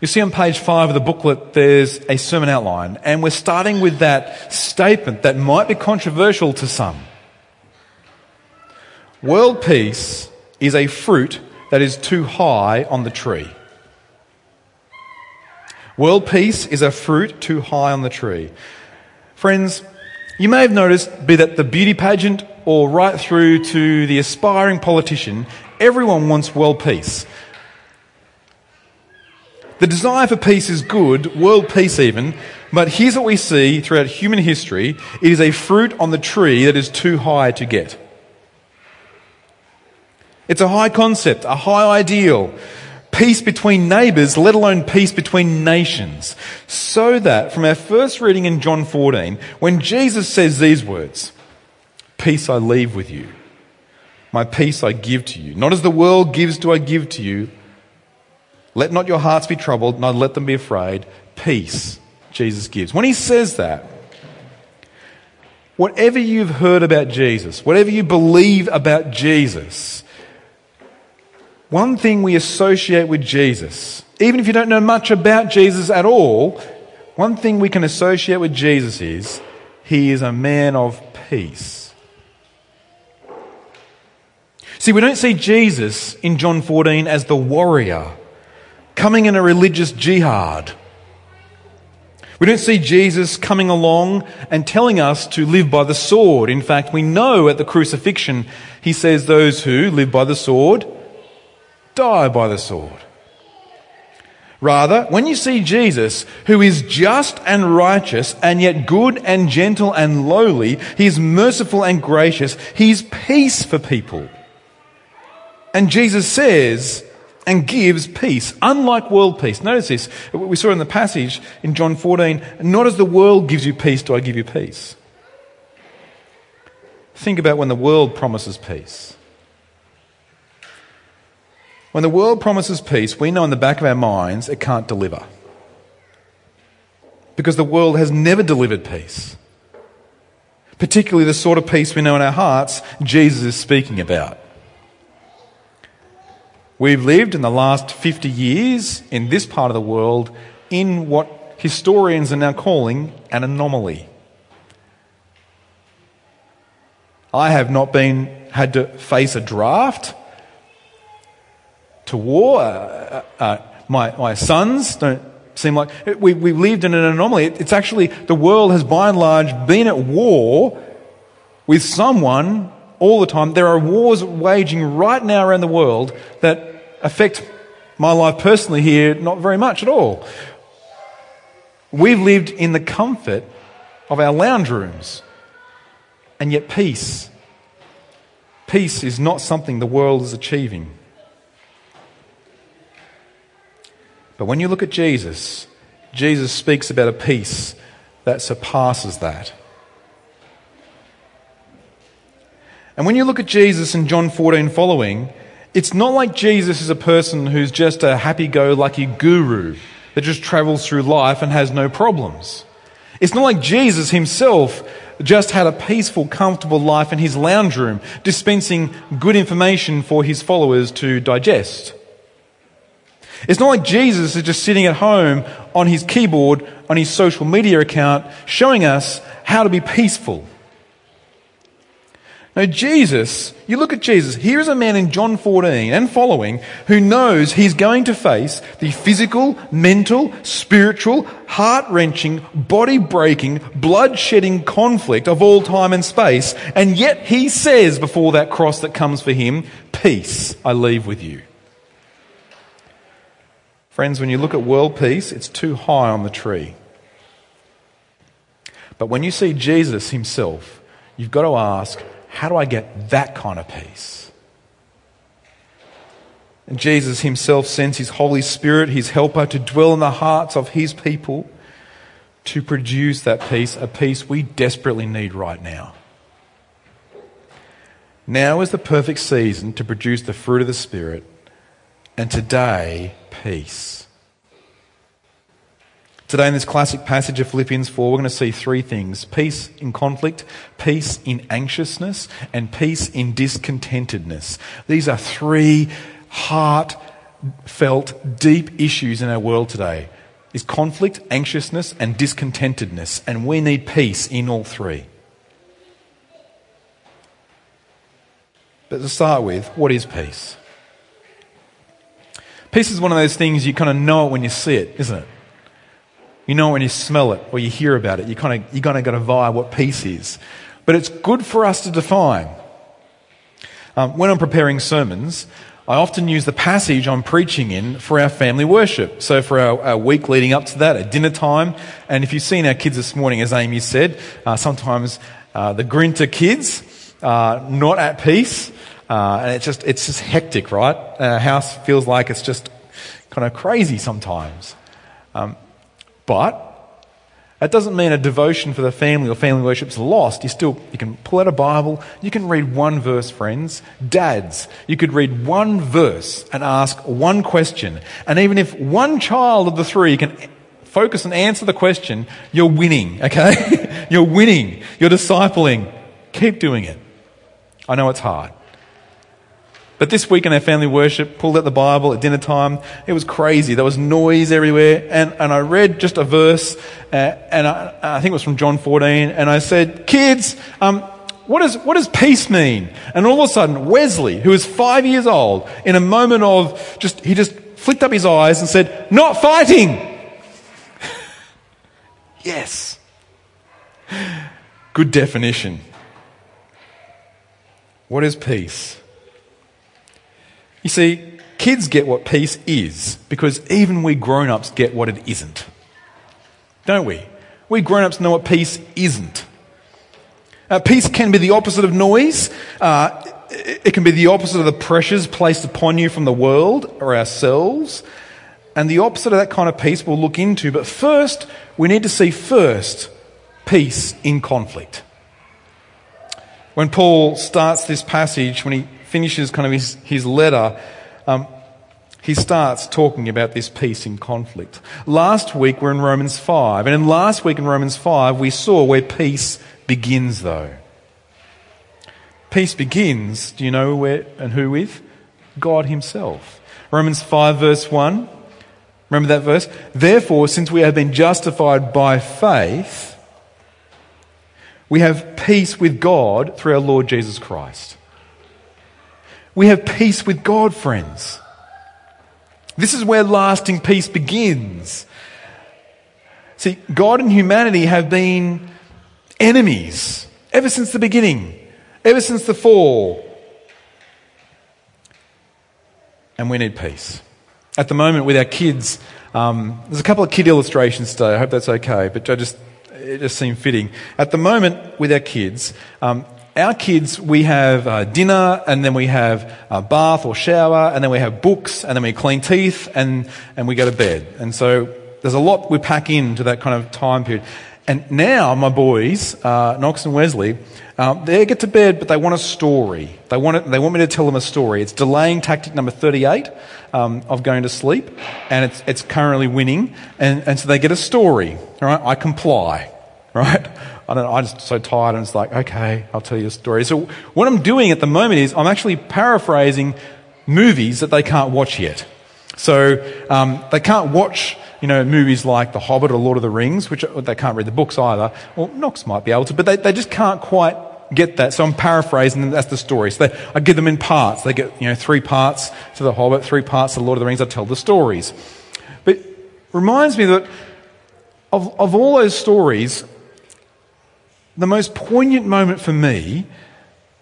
You see on page five of the booklet, there's a sermon outline, and we're starting with that statement that might be controversial to some. World peace is a fruit that is too high on the tree. World peace is a fruit too high on the tree. Friends, you may have noticed, be that the beauty pageant or right through to the aspiring politician, everyone wants world peace. The desire for peace is good, world peace even, but here's what we see throughout human history it is a fruit on the tree that is too high to get. It's a high concept, a high ideal. Peace between neighbours, let alone peace between nations. So that, from our first reading in John 14, when Jesus says these words, Peace I leave with you, my peace I give to you. Not as the world gives, do I give to you. Let not your hearts be troubled, nor let them be afraid. Peace, Jesus gives. When he says that, whatever you've heard about Jesus, whatever you believe about Jesus, one thing we associate with Jesus, even if you don't know much about Jesus at all, one thing we can associate with Jesus is he is a man of peace. See, we don't see Jesus in John 14 as the warrior coming in a religious jihad. We don't see Jesus coming along and telling us to live by the sword. In fact, we know at the crucifixion, he says those who live by the sword die by the sword. Rather, when you see Jesus, who is just and righteous, and yet good and gentle and lowly, he is merciful and gracious, he's peace for people. And Jesus says, and gives peace, unlike world peace. Notice this. We saw in the passage in John 14, not as the world gives you peace, do I give you peace. Think about when the world promises peace. When the world promises peace, we know in the back of our minds it can't deliver. Because the world has never delivered peace. Particularly the sort of peace we know in our hearts Jesus is speaking about. We've lived in the last 50 years in this part of the world in what historians are now calling an anomaly. I have not been had to face a draft to war. Uh, uh, uh my, my sons don't seem like we, we've lived in an anomaly. It's actually the world has by and large been at war with someone all the time. There are wars waging right now around the world that affect my life personally here not very much at all. We've lived in the comfort of our lounge rooms, and yet peace. Peace is not something the world is achieving. But when you look at Jesus, Jesus speaks about a peace that surpasses that. And when you look at Jesus in John 14 following, it's not like Jesus is a person who's just a happy go lucky guru that just travels through life and has no problems. It's not like Jesus himself just had a peaceful, comfortable life in his lounge room, dispensing good information for his followers to digest. It's not like Jesus is just sitting at home on his keyboard, on his social media account, showing us how to be peaceful. Now, Jesus, you look at Jesus, here is a man in John 14 and following who knows he's going to face the physical, mental, spiritual, heart wrenching, body breaking, blood shedding conflict of all time and space, and yet he says before that cross that comes for him, Peace I leave with you. Friends, when you look at world peace, it's too high on the tree. But when you see Jesus himself, you've got to ask, how do I get that kind of peace? And Jesus himself sends his Holy Spirit, his helper, to dwell in the hearts of his people to produce that peace, a peace we desperately need right now. Now is the perfect season to produce the fruit of the Spirit, and today, peace. Today, in this classic passage of Philippians 4, we're going to see three things peace in conflict, peace in anxiousness, and peace in discontentedness. These are three heart felt deep issues in our world today is conflict, anxiousness, and discontentedness. And we need peace in all three. But to start with, what is peace? Peace is one of those things you kind of know it when you see it, isn't it? You know when you smell it or you hear about it. You kind of you kind of got a vibe what peace is. But it's good for us to define. Um, when I'm preparing sermons, I often use the passage I'm preaching in for our family worship. So for our, our, week leading up to that, at dinner time, and if you've seen our kids this morning, as Amy said, uh, sometimes uh, the Grinter kids are not at peace. Uh, and it's just, it's just hectic, right? Our house feels like it's just kind of crazy sometimes. Um, but that doesn't mean a devotion for the family or family worship's lost. You still, you can pull out a Bible, you can read one verse, friends. Dads, you could read one verse and ask one question. And even if one child of the three can focus and answer the question, you're winning, okay? you're winning. You're discipling. Keep doing it. I know it's hard. But this week in our family worship, pulled out the Bible at dinner time. It was crazy. There was noise everywhere. And, and I read just a verse, uh, and I, I, think it was from John 14, and I said, Kids, um, what, is, what does peace mean? And all of a sudden, Wesley, who was five years old, in a moment of just, he just flicked up his eyes and said, Not fighting! yes. Good definition. What is peace? You see, kids get what peace is because even we grown ups get what it isn't. Don't we? We grown ups know what peace isn't. Uh, peace can be the opposite of noise. Uh, it can be the opposite of the pressures placed upon you from the world or ourselves. And the opposite of that kind of peace we'll look into. But first, we need to see first peace in conflict. When Paul starts this passage, when he finishes kind of his, his letter, um, he starts talking about this peace in conflict. Last week we're in Romans 5, and in last week in Romans 5 we saw where peace begins though. Peace begins, do you know where and who with? God Himself. Romans 5 verse 1. Remember that verse? Therefore, since we have been justified by faith, we have peace with God through our Lord Jesus Christ. We have peace with God, friends. This is where lasting peace begins. See, God and humanity have been enemies ever since the beginning, ever since the fall. And we need peace. At the moment, with our kids, um, there's a couple of kid illustrations today. I hope that's okay, but I just it just seemed fitting. At the moment, with our kids, um, our kids, we have uh, dinner, and then we have a bath or shower, and then we have books, and then we clean teeth, and, and we go to bed. And so there's a lot we pack into that kind of time period. And now my boys, uh, Knox and Wesley, um, they get to bed, but they want a story. They want, it, they want me to tell them a story. It's delaying tactic number 38 um, of going to sleep, and it's, it's currently winning. And, and so they get a story. Right, I comply. Right? I don't know, I'm just so tired and it's like, okay, I'll tell you a story. So what I'm doing at the moment is I'm actually paraphrasing movies that they can't watch yet. So um, they can't watch, you know, movies like The Hobbit or Lord of the Rings, which they can't read the books either. Well, Knox might be able to, but they, they just can't quite get that. So I'm paraphrasing and that's the story. So they, I give them in parts. They get, you know, three parts to The Hobbit, three parts to Lord of the Rings. I tell the stories. But reminds me that of, of all those stories, the most poignant moment for me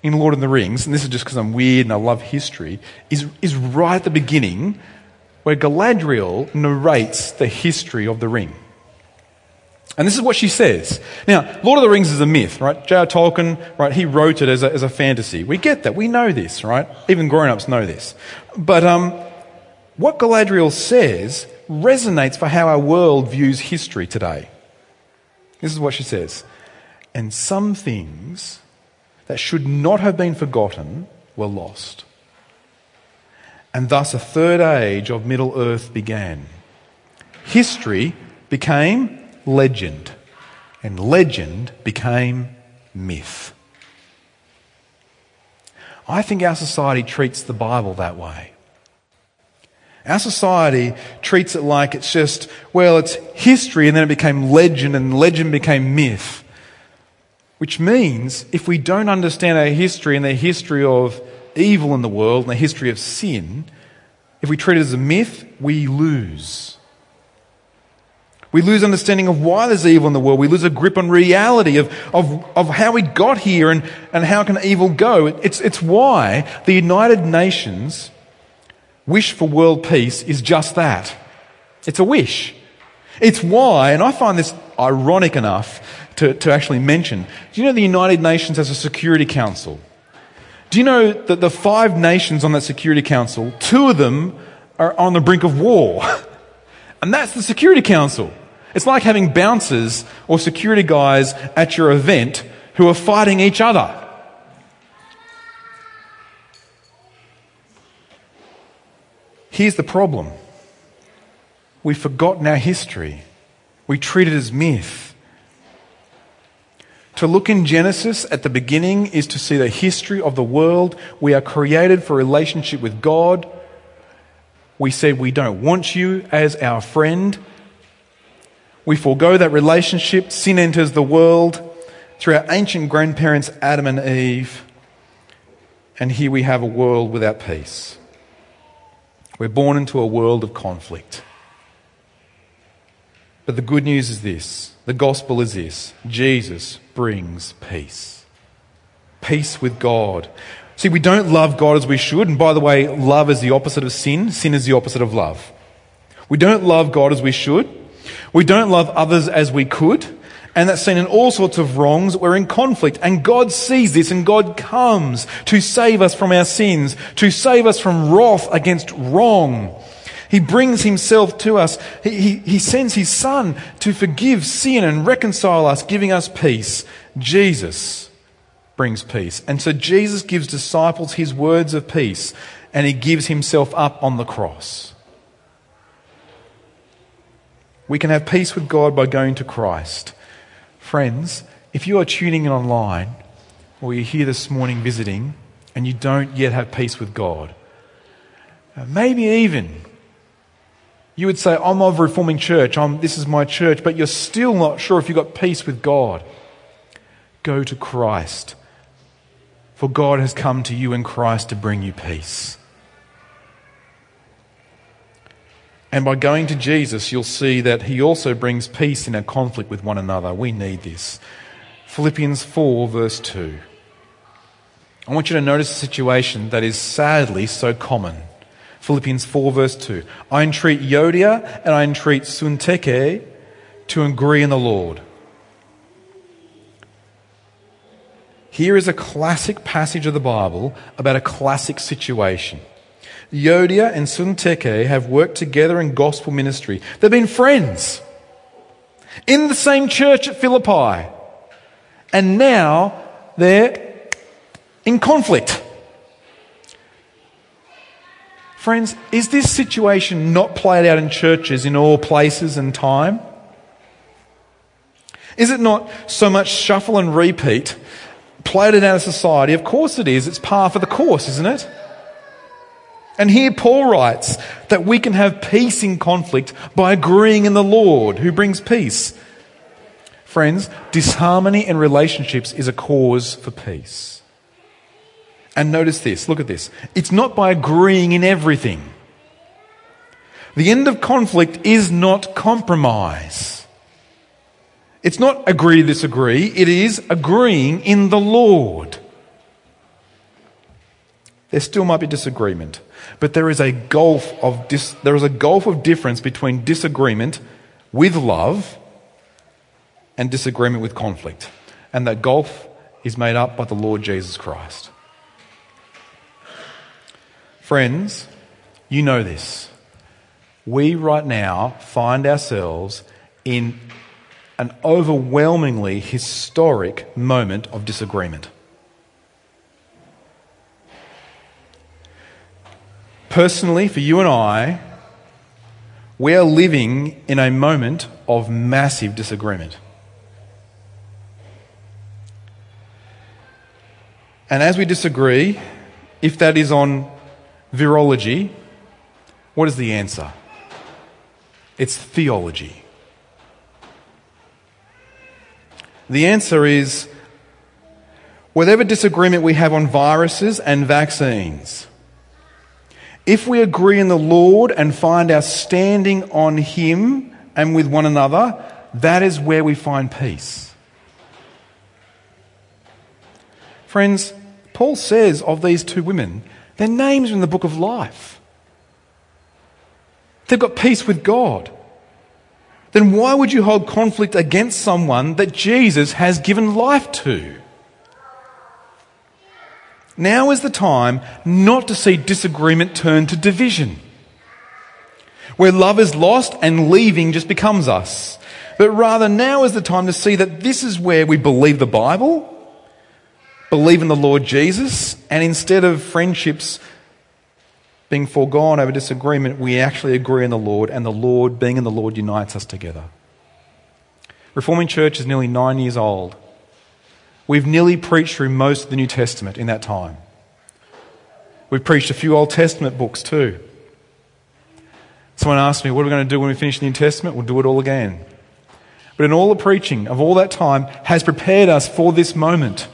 in Lord of the Rings, and this is just because I'm weird and I love history, is, is right at the beginning where Galadriel narrates the history of the ring. And this is what she says. Now, Lord of the Rings is a myth, right? J.R. Tolkien, right, he wrote it as a, as a fantasy. We get that. We know this, right? Even grown ups know this. But um, what Galadriel says resonates for how our world views history today. This is what she says. And some things that should not have been forgotten were lost. And thus a third age of Middle Earth began. History became legend, and legend became myth. I think our society treats the Bible that way. Our society treats it like it's just, well, it's history and then it became legend and legend became myth. Which means if we don't understand our history and the history of evil in the world and the history of sin, if we treat it as a myth, we lose. We lose understanding of why there's evil in the world. We lose a grip on reality of, of, of how we got here and, and how can evil go. It's, it's why the United Nations wish for world peace is just that. It's a wish. It's why, and I find this ironic enough to, to actually mention. Do you know the United Nations has a Security Council? Do you know that the five nations on that Security Council, two of them are on the brink of war? And that's the Security Council. It's like having bouncers or security guys at your event who are fighting each other. Here's the problem we've forgotten our history, we treat it as myth. To look in Genesis at the beginning is to see the history of the world. We are created for relationship with God. We said we don't want you as our friend. We forego that relationship. Sin enters the world through our ancient grandparents, Adam and Eve. And here we have a world without peace. We're born into a world of conflict. But the good news is this the gospel is this Jesus brings peace. Peace with God. See, we don't love God as we should. And by the way, love is the opposite of sin, sin is the opposite of love. We don't love God as we should. We don't love others as we could. And that's seen in all sorts of wrongs. We're in conflict. And God sees this and God comes to save us from our sins, to save us from wrath against wrong. He brings himself to us. He, he, he sends his son to forgive sin and reconcile us, giving us peace. Jesus brings peace. And so Jesus gives disciples his words of peace and he gives himself up on the cross. We can have peace with God by going to Christ. Friends, if you are tuning in online or you're here this morning visiting and you don't yet have peace with God, uh, maybe even you would say, I'm of a reforming church, I'm, this is my church, but you're still not sure if you've got peace with God. Go to Christ. For God has come to you in Christ to bring you peace. And by going to Jesus, you'll see that he also brings peace in our conflict with one another. We need this. Philippians 4, verse 2. I want you to notice a situation that is sadly so common. Philippians 4, verse 2. I entreat Euodia and I entreat Syntyche to agree in the Lord. Here is a classic passage of the Bible about a classic situation. Euodia and Syntyche have worked together in gospel ministry. They've been friends in the same church at Philippi. And now they're in conflict. Friends, is this situation not played out in churches in all places and time? Is it not so much shuffle and repeat played out in society? Of course it is. It's par for the course, isn't it? And here Paul writes that we can have peace in conflict by agreeing in the Lord who brings peace. Friends, disharmony in relationships is a cause for peace. And notice this, look at this. It's not by agreeing in everything. The end of conflict is not compromise. It's not agree to disagree, it is agreeing in the Lord. There still might be disagreement. But there is a gulf of dis- there is a gulf of difference between disagreement with love and disagreement with conflict. And that gulf is made up by the Lord Jesus Christ. Friends, you know this. We right now find ourselves in an overwhelmingly historic moment of disagreement. Personally, for you and I, we are living in a moment of massive disagreement. And as we disagree, if that is on virology, What is the answer? It's theology. The answer is whatever disagreement we have on viruses and vaccines, if we agree in the Lord and find our standing on Him and with one another, that is where we find peace. Friends, Paul says of these two women, their names are in the book of life. They've got peace with God. Then why would you hold conflict against someone that Jesus has given life to? Now is the time not to see disagreement turn to division, where love is lost and leaving just becomes us. But rather, now is the time to see that this is where we believe the Bible, believe in the Lord Jesus, and instead of friendships being foregone over disagreement, we actually agree in the Lord, and the Lord, being in the Lord, unites us together. Reforming Church is nearly nine years old. We've nearly preached through most of the New Testament in that time. We've preached a few Old Testament books too. Someone asked me, What are we going to do when we finish the New Testament? We'll do it all again. But in all the preaching of all that time has prepared us for this moment.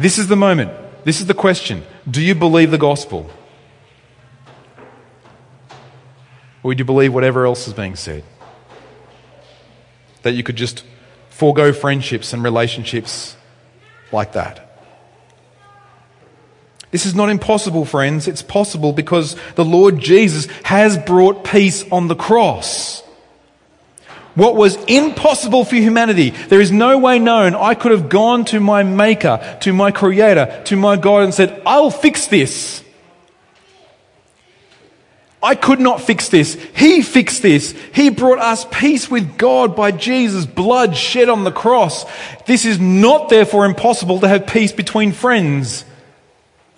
This is the moment. This is the question. Do you believe the gospel? Or do you believe whatever else is being said? That you could just forego friendships and relationships like that. This is not impossible, friends. It's possible because the Lord Jesus has brought peace on the cross. What was impossible for humanity, there is no way known I could have gone to my Maker, to my Creator, to my God and said, I'll fix this. I could not fix this. He fixed this. He brought us peace with God by Jesus' blood shed on the cross. This is not therefore impossible to have peace between friends.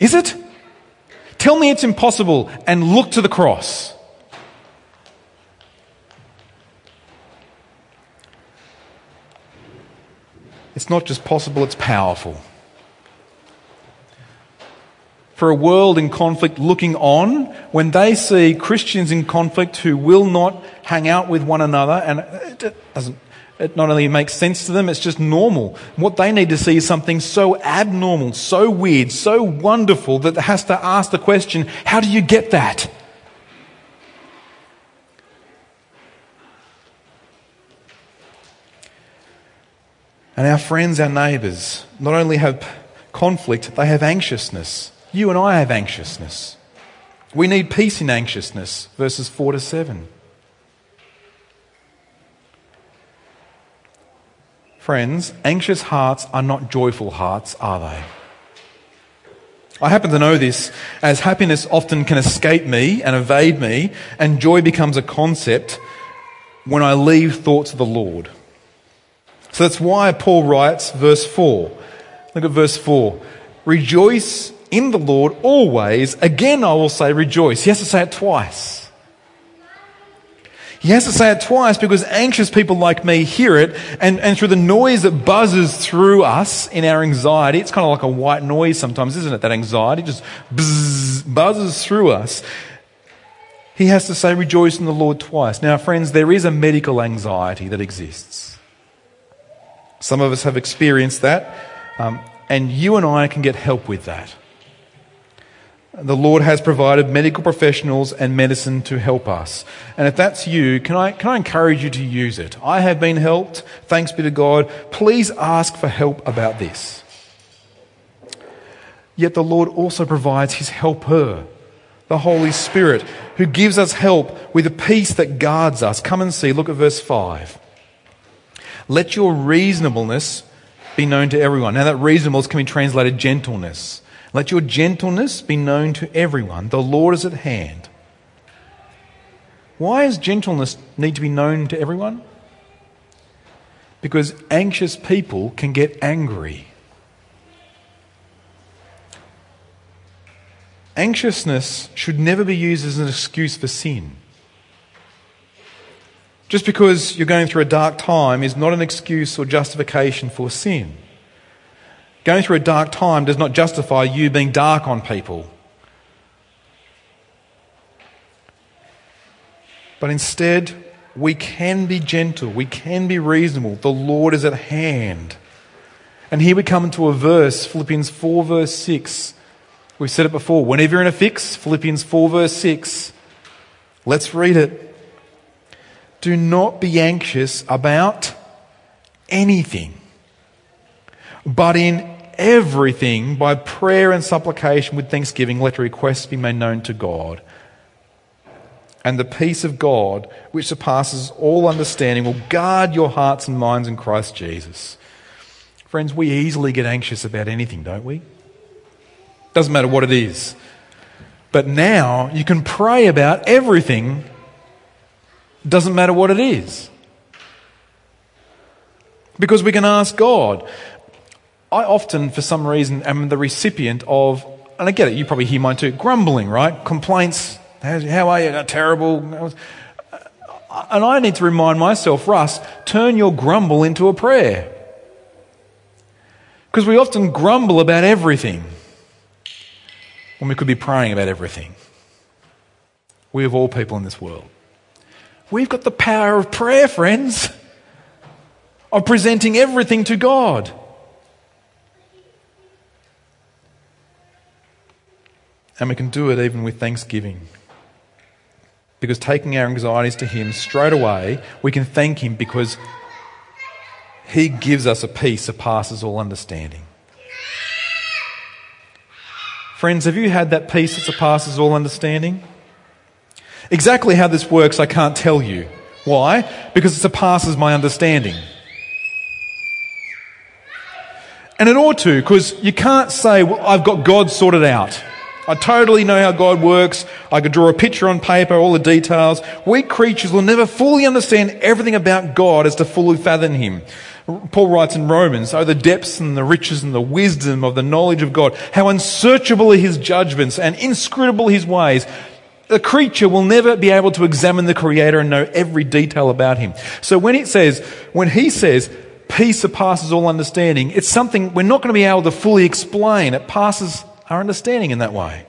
Is it? Tell me it's impossible and look to the cross. It's not just possible, it's powerful for a world in conflict looking on, when they see Christians in conflict who will not hang out with one another, and it doesn't, it not only makes sense to them, it's just normal. What they need to see is something so abnormal, so weird, so wonderful that it has to ask the question, how do you get that? And our friends, our neighbours, not only have conflict, they have anxiousness. You and I have anxiousness. We need peace in anxiousness, verses 4 to 7. Friends, anxious hearts are not joyful hearts, are they? I happen to know this as happiness often can escape me and evade me, and joy becomes a concept when I leave thoughts of the Lord. So that's why Paul writes, verse 4. Look at verse 4. Rejoice in the Lord always. Again, I will say rejoice. He has to say it twice. He has to say it twice because anxious people like me hear it, and, and through the noise that buzzes through us in our anxiety, it's kind of like a white noise sometimes, isn't it? That anxiety just buzz, buzzes through us. He has to say rejoice in the Lord twice. Now, friends, there is a medical anxiety that exists. Some of us have experienced that, um, and you and I can get help with that. The Lord has provided medical professionals and medicine to help us. And if that's you, can I, can I encourage you to use it? I have been helped. Thanks be to God. Please ask for help about this. Yet the Lord also provides his helper, the Holy Spirit, who gives us help with a peace that guards us. Come and see. Look at verse 5. Let your reasonableness be known to everyone. Now, that reasonableness can be translated gentleness. Let your gentleness be known to everyone. The Lord is at hand. Why does gentleness need to be known to everyone? Because anxious people can get angry. Anxiousness should never be used as an excuse for sin. Just because you're going through a dark time is not an excuse or justification for sin. Going through a dark time does not justify you being dark on people. But instead, we can be gentle, we can be reasonable. The Lord is at hand. And here we come to a verse, Philippians 4, verse 6. We've said it before. Whenever you're in a fix, Philippians 4, verse 6. Let's read it. Do not be anxious about anything, but in everything, by prayer and supplication with thanksgiving, let your requests be made known to God. And the peace of God, which surpasses all understanding, will guard your hearts and minds in Christ Jesus. Friends, we easily get anxious about anything, don't we? Doesn't matter what it is. But now you can pray about everything, doesn't matter what it is. Because we can ask God. I often, for some reason, am the recipient of, and I get it, you probably hear mine too, grumbling, right? Complaints. How are you? Terrible. Uh, and I need to remind myself, Russ, turn your grumble into a prayer. Because we often grumble about everything when we could be praying about everything. We, of all people in this world. We've got the power of prayer, friends, of presenting everything to God. And we can do it even with thanksgiving. Because taking our anxieties to Him straight away, we can thank Him because he gives us a peace that passes all understanding. Friends, have you had that peace that surpasses all understanding? Exactly how this works, I can't tell you. Why? Because it surpasses my understanding. And it ought to, because you can't say, well, I've got God sorted out. I totally know how God works. I could draw a picture on paper, all the details. We creatures will never fully understand everything about God as to fully fathom Him. Paul writes in Romans, Oh, the depths and the riches and the wisdom of the knowledge of God. How unsearchable are His judgments and inscrutable His ways. A creature will never be able to examine the Creator and know every detail about Him. So when it says, when He says, peace surpasses all understanding, it's something we're not going to be able to fully explain. It passes our understanding in that way.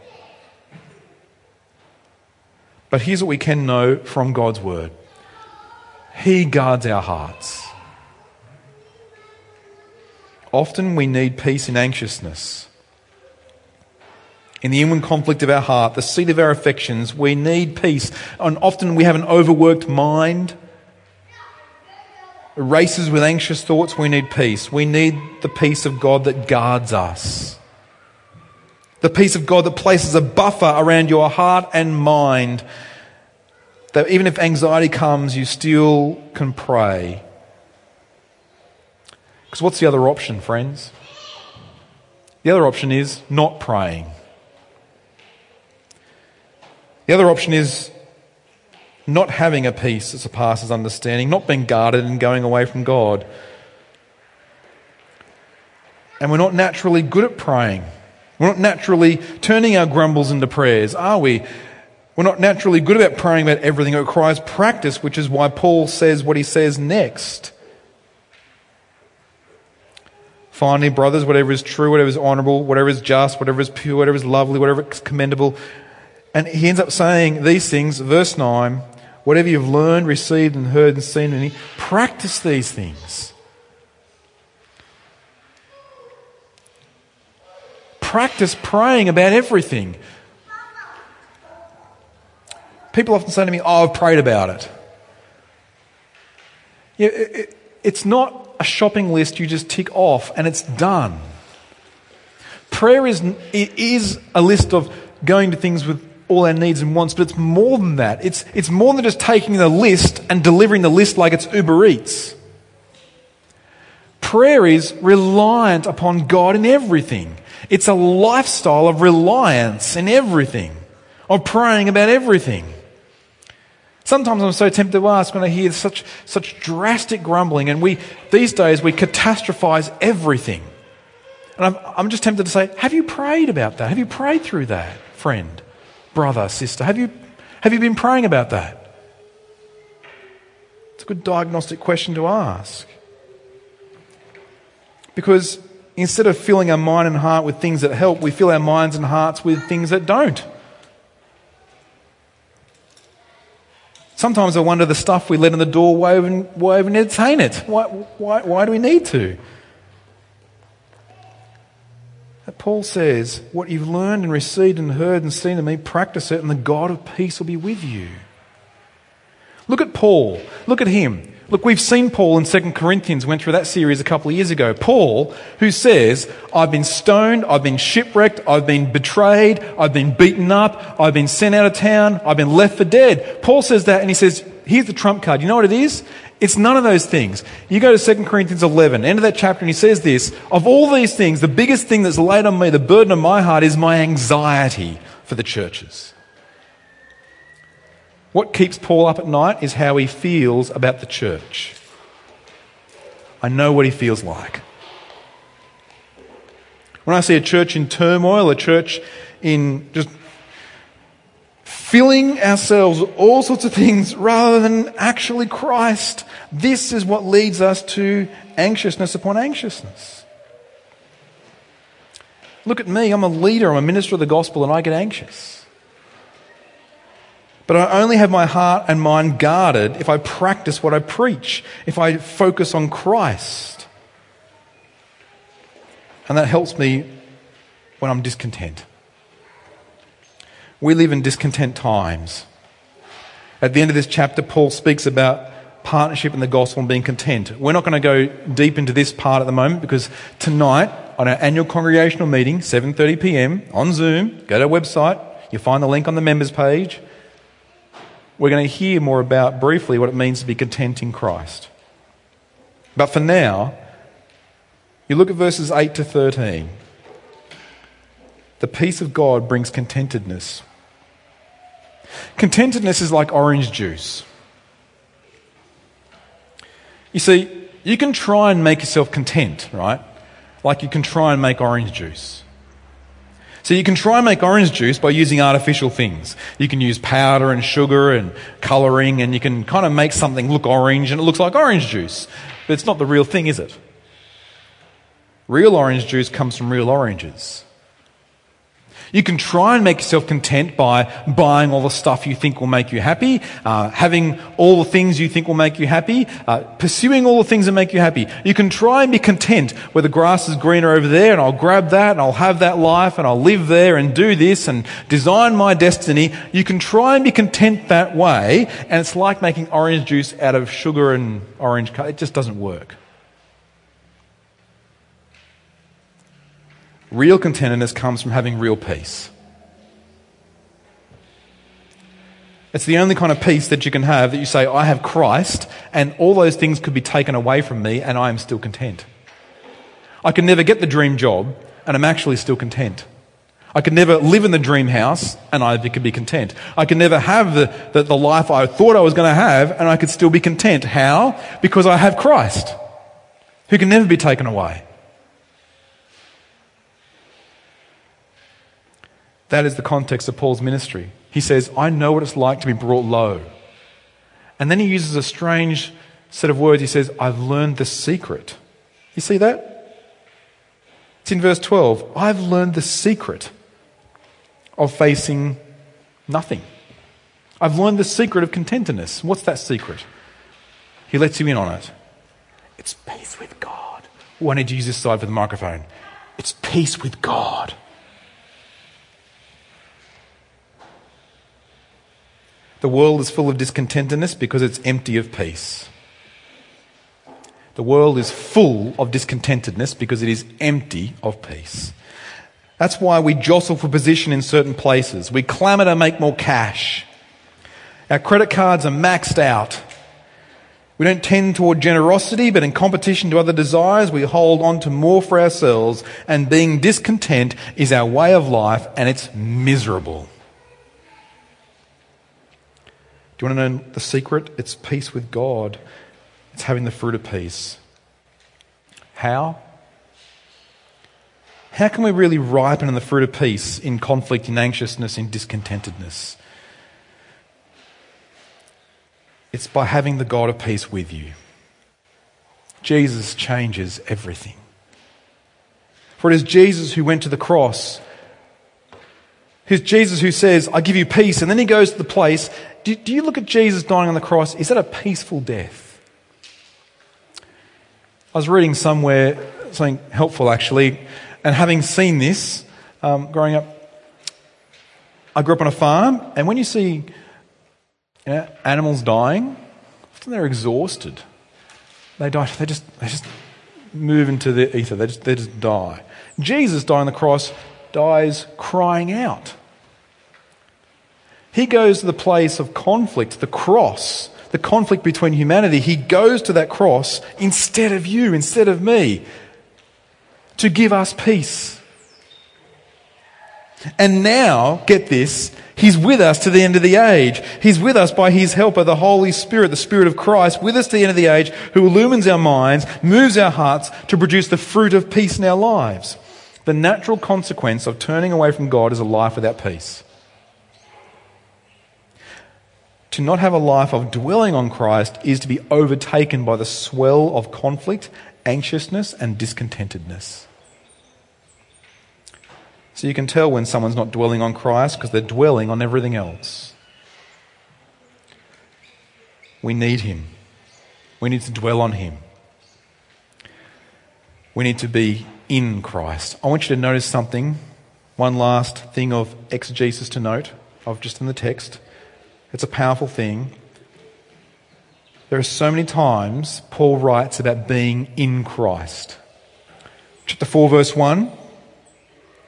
But here's what we can know from God's Word He guards our hearts. Often we need peace in anxiousness. In the inward conflict of our heart, the seat of our affections, we need peace. And often we have an overworked mind. Races with anxious thoughts, we need peace. We need the peace of God that guards us. The peace of God that places a buffer around your heart and mind. That even if anxiety comes, you still can pray. Because what's the other option, friends? The other option is not praying. The other option is not having a peace that surpasses understanding, not being guarded and going away from God. And we're not naturally good at praying. We're not naturally turning our grumbles into prayers, are we? We're not naturally good about praying about everything. It requires practice, which is why Paul says what he says next. Finally, brothers, whatever is true, whatever is honourable, whatever is just, whatever is pure, whatever is lovely, whatever is commendable. And he ends up saying these things, verse 9 whatever you've learned, received, and heard and seen, and practice these things. practice praying about everything. People often say to me, Oh, I've prayed about it. Yeah, it, it's not a shopping list you just tick off and it's done. Prayer is, it is a list of going to things with all our needs and wants, but it's more than that. It's, it's more than just taking the list and delivering the list like it's Uber Eats. Prayer is reliant upon God in everything. It's a lifestyle of reliance in everything, of praying about everything. Sometimes I'm so tempted to ask when I hear such, such drastic grumbling, and we, these days, we catastrophize everything. And I'm, I'm just tempted to say, have you prayed about that? Have you prayed through that, friend, brother, sister? Have you, have you been praying about that? It's a good diagnostic question to ask. Because instead of filling our mind and heart with things that help, we fill our minds and hearts with things that don't. Sometimes I wonder the stuff we let in the door, why even, why even entertain it? Why, why, why do we need to? Paul says, What you've learned and received and heard and seen in me, practice it, and the God of peace will be with you. Look at Paul. Look at him. Look, we've seen Paul in 2 Corinthians, went through that series a couple of years ago. Paul, who says, I've been stoned, I've been shipwrecked, I've been betrayed, I've been beaten up, I've been sent out of town, I've been left for dead. Paul says that and he says, here's the trump card. You know what it is? It's none of those things. You go to 2 Corinthians 11, end of that chapter, and he says this Of all these things, the biggest thing that's laid on me, the burden of my heart, is my anxiety for the churches. What keeps Paul up at night is how he feels about the church. I know what he feels like. When I see a church in turmoil, a church in just filling ourselves all sorts of things rather than actually Christ, this is what leads us to anxiousness upon anxiousness. Look at me, I'm a leader, I'm a minister of the gospel, and I get anxious. But I only have my heart and mind guarded if I practice what I preach, if I focus on Christ. And that helps me when I'm discontent. We live in discontent times. At the end of this chapter, Paul speaks about partnership in the gospel and being content. We're not going to go deep into this part at the moment because tonight on our annual congregational meeting, 7:30 p.m. on Zoom, go to our website, you'll find the link on the members page we're going to hear more about briefly what it means to be content in Christ. But for now, you look at verses 8 to 13. The peace of God brings contentedness. Contentedness is like orange juice. You see, you can try and make yourself content, right? Like you can try and make orange juice. So you can try and make orange juice by using artificial things. You can use powder and sugar and colouring and you can kind of make something look orange and it looks like orange juice. But it's not the real thing, is it? Real orange juice comes from real oranges. You can try and make yourself content by buying all the stuff you think will make you happy, uh, having all the things you think will make you happy, uh, pursuing all the things that make you happy. You can try and be content where the grass is greener over there and I'll grab that and I'll have that life and I'll live there and do this and design my destiny. You can try and be content that way and it's like making orange juice out of sugar and orange. It just doesn't work. Real contentedness comes from having real peace. It's the only kind of peace that you can have that you say, I have Christ, and all those things could be taken away from me, and I am still content. I can never get the dream job, and I'm actually still content. I can never live in the dream house, and I could be content. I can never have the, the, the life I thought I was going to have, and I could still be content. How? Because I have Christ, who can never be taken away. That is the context of Paul's ministry. He says, I know what it's like to be brought low. And then he uses a strange set of words. He says, I've learned the secret. You see that? It's in verse 12. I've learned the secret of facing nothing. I've learned the secret of contentedness. What's that secret? He lets you in on it. It's peace with God. Oh, I need to use this side for the microphone. It's peace with God. The world is full of discontentedness because it's empty of peace. The world is full of discontentedness because it is empty of peace. That's why we jostle for position in certain places. We clamour to make more cash. Our credit cards are maxed out. We don't tend toward generosity, but in competition to other desires, we hold on to more for ourselves, and being discontent is our way of life, and it's miserable. Do you want to know the secret? It's peace with God, it's having the fruit of peace. How? How can we really ripen in the fruit of peace in conflict, in anxiousness, in discontentedness? It's by having the God of peace with you. Jesus changes everything. For it is Jesus who went to the cross. It's Jesus who says, I give you peace. And then he goes to the place do, do you look at Jesus dying on the cross? Is that a peaceful death? I was reading somewhere something helpful actually, and having seen this um, growing up, I grew up on a farm, and when you see you know, animals dying, often they're exhausted. They die. They just they just move into the ether. They just they just die. Jesus dying on the cross dies crying out. He goes to the place of conflict, the cross, the conflict between humanity. He goes to that cross instead of you, instead of me, to give us peace. And now, get this, He's with us to the end of the age. He's with us by His helper, the Holy Spirit, the Spirit of Christ, with us to the end of the age, who illumines our minds, moves our hearts to produce the fruit of peace in our lives. The natural consequence of turning away from God is a life without peace to not have a life of dwelling on Christ is to be overtaken by the swell of conflict, anxiousness, and discontentedness. So you can tell when someone's not dwelling on Christ because they're dwelling on everything else. We need Him. We need to dwell on Him. We need to be in Christ. I want you to notice something. One last thing of exegesis to note, of just in the text. It's a powerful thing. There are so many times Paul writes about being in Christ. Chapter 4, verse 1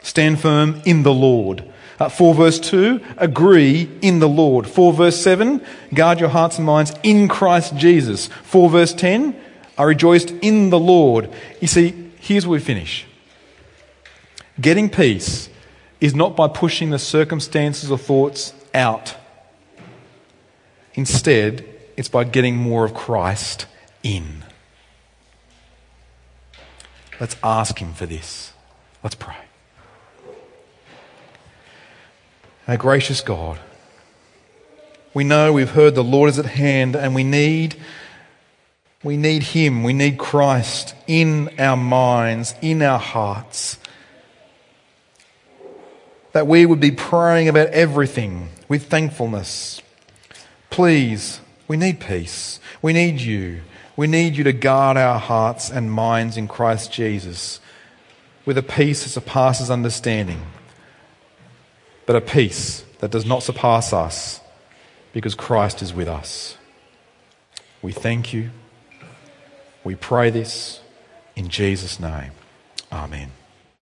stand firm in the Lord. Uh, 4 verse 2, agree in the Lord. 4 verse 7, guard your hearts and minds in Christ Jesus. 4 verse 10, I rejoiced in the Lord. You see, here's where we finish. Getting peace is not by pushing the circumstances or thoughts out. Instead, it's by getting more of Christ in. Let's ask Him for this. Let's pray. Our gracious God, we know we've heard the Lord is at hand and we need we need him, we need Christ in our minds, in our hearts. That we would be praying about everything with thankfulness, Please, we need peace. We need you. We need you to guard our hearts and minds in Christ Jesus with a peace that surpasses understanding, but a peace that does not surpass us because Christ is with us. We thank you. We pray this in Jesus' name. Amen.